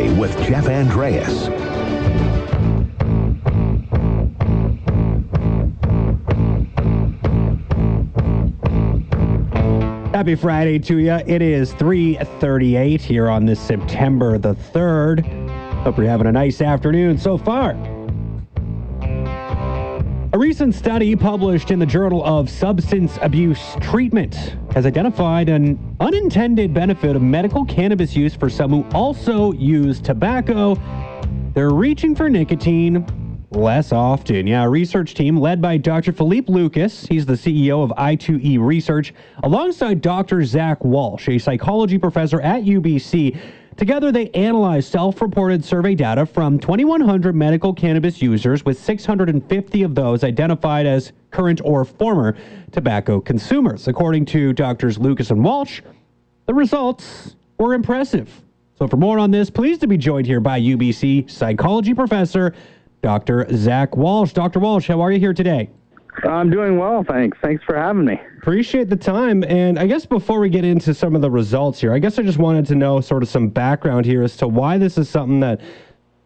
Friday with Jeff Andreas. Happy Friday to you. It is 3:38 here on this September the 3rd. Hope you're having a nice afternoon so far. A recent study published in the Journal of Substance Abuse Treatment has identified an unintended benefit of medical cannabis use for some who also use tobacco. They're reaching for nicotine less often. Yeah, a research team led by Dr. Philippe Lucas, he's the CEO of I2E Research, alongside Dr. Zach Walsh, a psychology professor at UBC. Together, they analyzed self reported survey data from 2,100 medical cannabis users, with 650 of those identified as current or former tobacco consumers. According to Drs. Lucas and Walsh, the results were impressive. So, for more on this, pleased to be joined here by UBC psychology professor Dr. Zach Walsh. Dr. Walsh, how are you here today? I'm doing well, thanks. Thanks for having me. Appreciate the time. And I guess before we get into some of the results here, I guess I just wanted to know sort of some background here as to why this is something that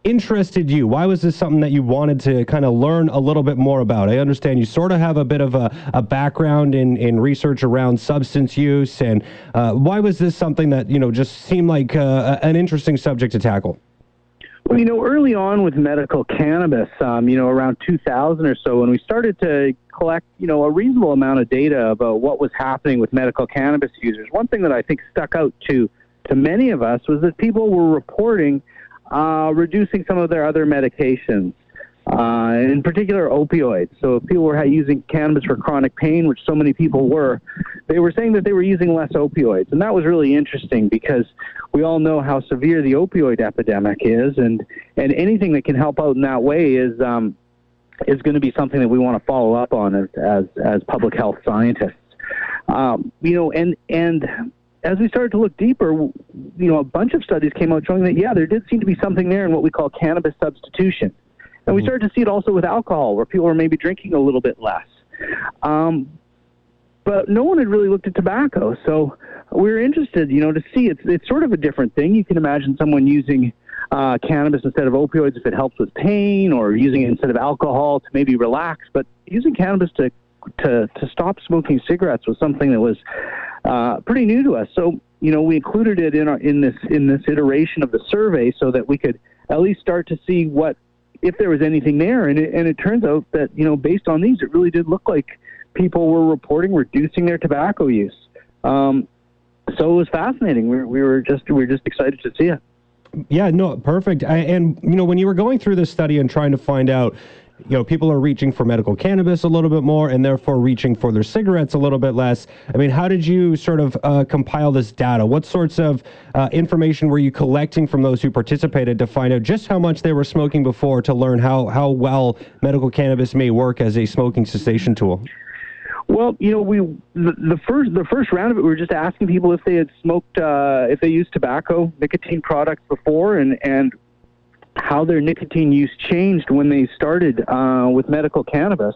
interested you. Why was this something that you wanted to kind of learn a little bit more about? I understand you sort of have a bit of a, a background in, in research around substance use. And uh, why was this something that, you know, just seemed like uh, an interesting subject to tackle? Well, you know, early on with medical cannabis, um, you know, around 2000 or so, when we started to collect, you know, a reasonable amount of data about what was happening with medical cannabis users, one thing that I think stuck out to to many of us was that people were reporting uh, reducing some of their other medications uh, in particular opioids. So if people were using cannabis for chronic pain, which so many people were, they were saying that they were using less opioids. And that was really interesting because we all know how severe the opioid epidemic is, and, and anything that can help out in that way is, um, is going to be something that we want to follow up on as, as, as public health scientists. Um, you know, and, and as we started to look deeper, you know, a bunch of studies came out showing that, yeah, there did seem to be something there in what we call cannabis substitution. And we mm-hmm. started to see it also with alcohol, where people were maybe drinking a little bit less. Um, but no one had really looked at tobacco, so we were interested, you know, to see it's it's sort of a different thing. You can imagine someone using uh, cannabis instead of opioids if it helps with pain, or using it instead of alcohol to maybe relax. But using cannabis to to to stop smoking cigarettes was something that was uh, pretty new to us. So you know, we included it in our in this in this iteration of the survey so that we could at least start to see what if there was anything there. And it, and it turns out that, you know, based on these, it really did look like people were reporting reducing their tobacco use. Um, so it was fascinating. We, we were just we were just excited to see it. Yeah, no, perfect. I, and you know, when you were going through this study and trying to find out, you know, people are reaching for medical cannabis a little bit more and therefore reaching for their cigarettes a little bit less. I mean, how did you sort of uh, compile this data? What sorts of uh, information were you collecting from those who participated to find out just how much they were smoking before to learn how, how well medical cannabis may work as a smoking cessation tool? Well, you know, we the, the, first the first round of it, we were just asking people if they had smoked, uh, if they used tobacco, nicotine products before, and and how their nicotine use changed when they started uh, with medical cannabis.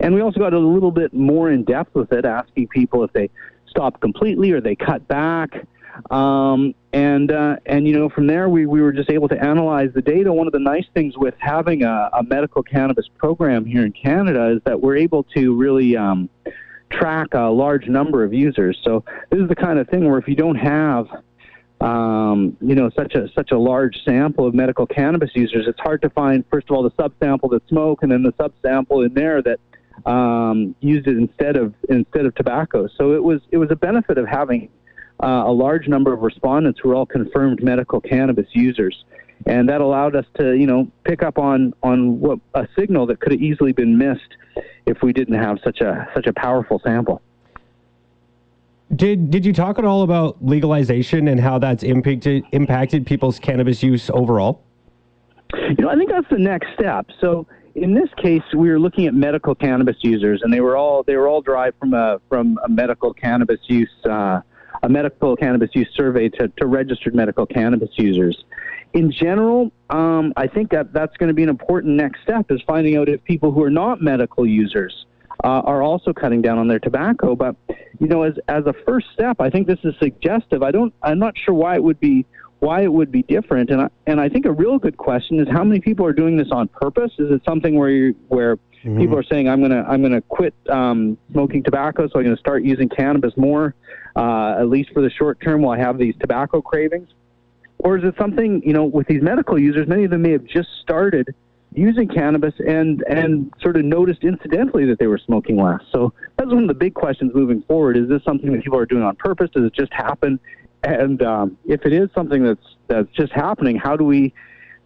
And we also got a little bit more in depth with it, asking people if they stopped completely or they cut back. Um, and uh, and you know from there we, we were just able to analyze the data. One of the nice things with having a, a medical cannabis program here in Canada is that we're able to really um, track a large number of users. So this is the kind of thing where if you don't have um, you know, such a such a large sample of medical cannabis users, it's hard to find first of all the subsample that smoke, and then the subsample in there that um, used it instead of instead of tobacco. So it was it was a benefit of having uh, a large number of respondents who were all confirmed medical cannabis users, and that allowed us to you know pick up on on what a signal that could have easily been missed if we didn't have such a such a powerful sample. Did did you talk at all about legalization and how that's impacted impacted people's cannabis use overall? You know, I think that's the next step. So in this case, we were looking at medical cannabis users, and they were all they were all derived from a from a medical cannabis use uh, a medical cannabis use survey to, to registered medical cannabis users. In general, um, I think that that's going to be an important next step is finding out if people who are not medical users uh, are also cutting down on their tobacco. But you know, as as a first step, I think this is suggestive. I don't. I'm not sure why it would be why it would be different. And I, and I think a real good question is how many people are doing this on purpose? Is it something where you, where mm-hmm. people are saying I'm gonna I'm gonna quit um, smoking tobacco, so I'm gonna start using cannabis more, uh, at least for the short term, while I have these tobacco cravings? Or is it something you know with these medical users? Many of them may have just started using cannabis and and sort of noticed incidentally that they were smoking less. So that's one of the big questions moving forward. Is this something that people are doing on purpose? Does it just happen? And um, if it is something that's that's just happening, how do we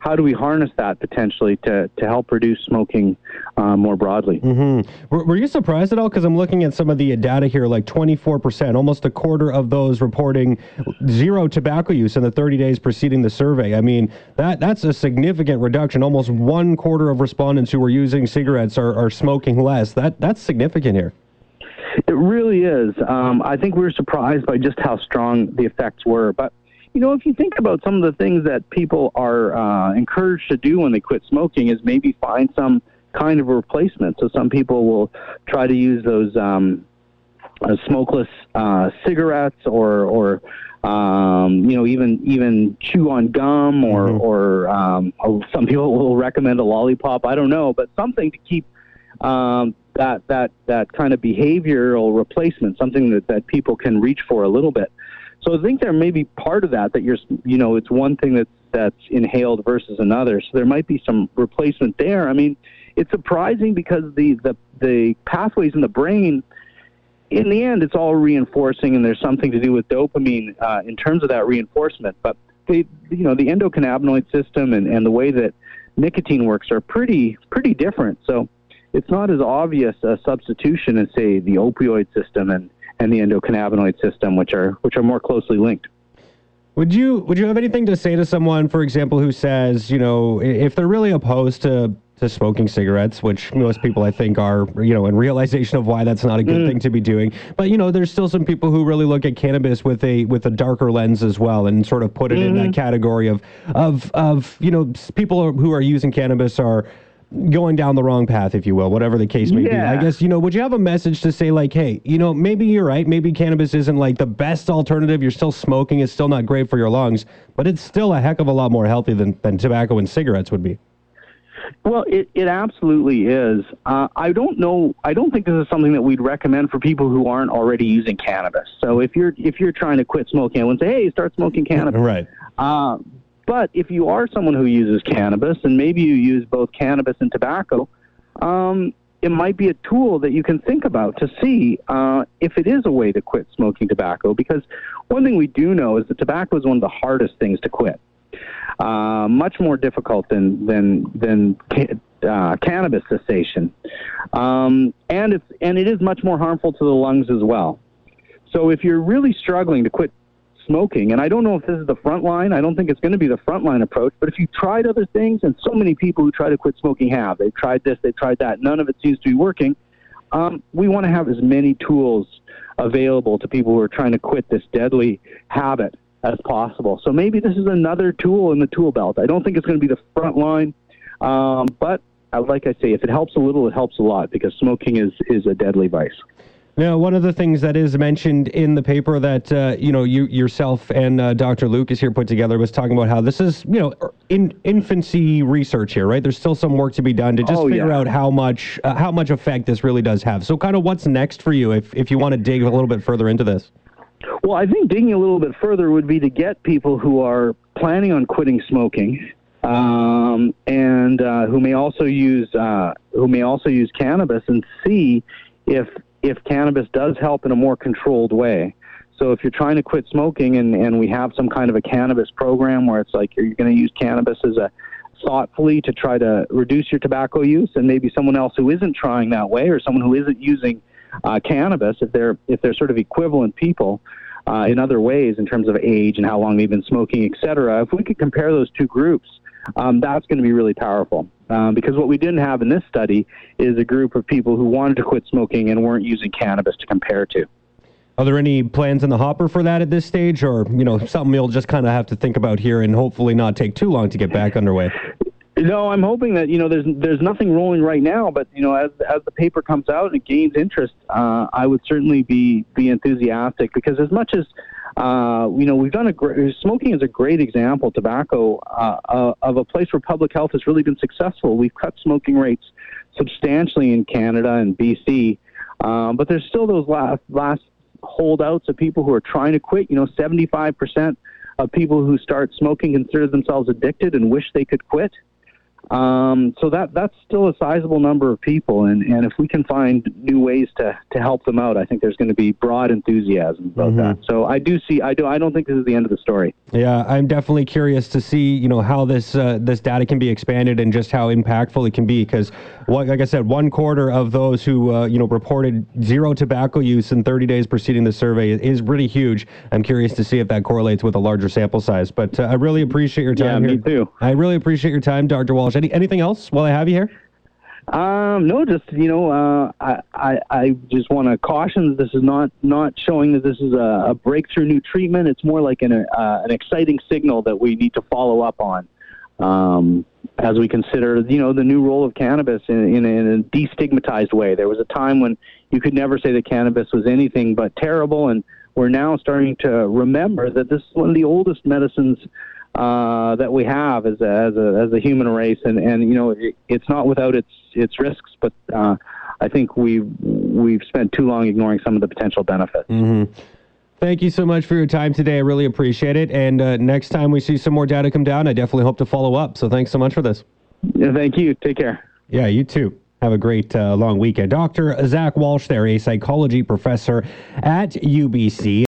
how do we harness that potentially to, to help reduce smoking uh, more broadly? Mm-hmm. Were, were, you surprised at all? Because I'm looking at some of the data here, like 24%, almost a quarter of those reporting zero tobacco use in the 30 days preceding the survey. I mean, that that's a significant reduction. Almost one quarter of respondents who were using cigarettes are, are smoking less. That that's significant here. It really is. Um, I think we were surprised by just how strong the effects were. But, you know, if you think about some of the things that people are uh, encouraged to do when they quit smoking, is maybe find some kind of replacement. So some people will try to use those um, uh, smokeless uh, cigarettes or, or um, you know, even even chew on gum, or mm-hmm. or um, some people will recommend a lollipop. I don't know, but something to keep um, that that that kind of behavioral replacement, something that, that people can reach for a little bit. So I think there may be part of that that you're you know it's one thing that's that's inhaled versus another. So there might be some replacement there. I mean, it's surprising because the the the pathways in the brain. In the end, it's all reinforcing, and there's something to do with dopamine uh, in terms of that reinforcement. But they, you know, the endocannabinoid system and, and the way that nicotine works are pretty pretty different. So it's not as obvious a substitution as say the opioid system and, and the endocannabinoid system, which are which are more closely linked. Would you would you have anything to say to someone, for example, who says, you know, if they're really opposed to to smoking cigarettes, which most people I think are, you know, in realization of why that's not a good mm. thing to be doing. But you know, there's still some people who really look at cannabis with a with a darker lens as well, and sort of put it mm-hmm. in that mm-hmm. category of of of you know, people who are using cannabis are going down the wrong path, if you will, whatever the case may yeah. be. I guess, you know, would you have a message to say, like, hey, you know, maybe you're right. Maybe cannabis isn't like the best alternative. You're still smoking. It's still not great for your lungs, but it's still a heck of a lot more healthy than, than tobacco and cigarettes would be. Well, it, it absolutely is. Uh, I don't know. I don't think this is something that we'd recommend for people who aren't already using cannabis. So if you're if you're trying to quit smoking, I would say, hey, start smoking cannabis. Right. Uh, but if you are someone who uses cannabis, and maybe you use both cannabis and tobacco, um, it might be a tool that you can think about to see uh, if it is a way to quit smoking tobacco. Because one thing we do know is that tobacco is one of the hardest things to quit. Uh, much more difficult than than than uh, cannabis cessation, um, and it's and it is much more harmful to the lungs as well. So if you're really struggling to quit smoking. And I don't know if this is the front line. I don't think it's going to be the front line approach. But if you tried other things, and so many people who try to quit smoking have, they've tried this, they've tried that, none of it seems to be working. Um, we want to have as many tools available to people who are trying to quit this deadly habit as possible. So maybe this is another tool in the tool belt. I don't think it's going to be the front line, um, but uh, like I say, if it helps a little, it helps a lot because smoking is is a deadly vice. Now, one of the things that is mentioned in the paper that uh, you know you yourself and uh, Dr. Lucas here put together was talking about how this is you know in infancy research here, right? There's still some work to be done to just oh, figure yeah. out how much uh, how much effect this really does have. So, kind of what's next for you if if you want to dig a little bit further into this? Well, I think digging a little bit further would be to get people who are planning on quitting smoking um, and uh, who may also use uh, who may also use cannabis and see if if cannabis does help in a more controlled way. So if you're trying to quit smoking and, and we have some kind of a cannabis program where it's like you're going to use cannabis as a thoughtfully to try to reduce your tobacco use and maybe someone else who isn't trying that way or someone who isn't using uh, cannabis if they're if they're sort of equivalent people uh, in other ways in terms of age and how long they've been smoking, et cetera. If we could compare those two groups, um, that's going to be really powerful. Um, because what we didn't have in this study is a group of people who wanted to quit smoking and weren't using cannabis to compare to. Are there any plans in the hopper for that at this stage, or you know something you'll just kind of have to think about here and hopefully not take too long to get back underway? No, I'm hoping that you know there's there's nothing rolling right now, but you know as as the paper comes out and it gains interest, uh, I would certainly be be enthusiastic because as much as uh, you know we've done a great smoking is a great example. Tobacco uh, uh, of a place where public health has really been successful. We've cut smoking rates substantially in Canada and BC, um, but there's still those last last holdouts of people who are trying to quit. You know, 75 percent of people who start smoking consider themselves addicted and wish they could quit. Um, so that that's still a sizable number of people, and, and if we can find new ways to, to help them out, I think there's going to be broad enthusiasm about mm-hmm. that. So I do see, I do, I don't think this is the end of the story. Yeah, I'm definitely curious to see, you know, how this uh, this data can be expanded and just how impactful it can be. Because, like I said, one quarter of those who uh, you know reported zero tobacco use in 30 days preceding the survey is really huge. I'm curious to see if that correlates with a larger sample size. But uh, I really appreciate your time. Yeah, here. me too. I really appreciate your time, Dr. Walsh. Any, anything else while I have you here? Um, no, just you know, uh, I, I I just want to caution that this is not not showing that this is a, a breakthrough new treatment. It's more like an uh, an exciting signal that we need to follow up on um, as we consider you know the new role of cannabis in, in, in a destigmatized way. There was a time when you could never say that cannabis was anything but terrible, and we're now starting to remember that this is one of the oldest medicines uh, that we have as a, as a as a human race, and and you know it, it's not without its its risks, but uh, I think we we've, we've spent too long ignoring some of the potential benefits. Mm-hmm. Thank you so much for your time today. I really appreciate it. And uh, next time we see some more data come down, I definitely hope to follow up. So thanks so much for this. Yeah, thank you. Take care. Yeah, you too. Have a great uh, long weekend. Dr. Zach Walsh, there, a psychology professor at UBC.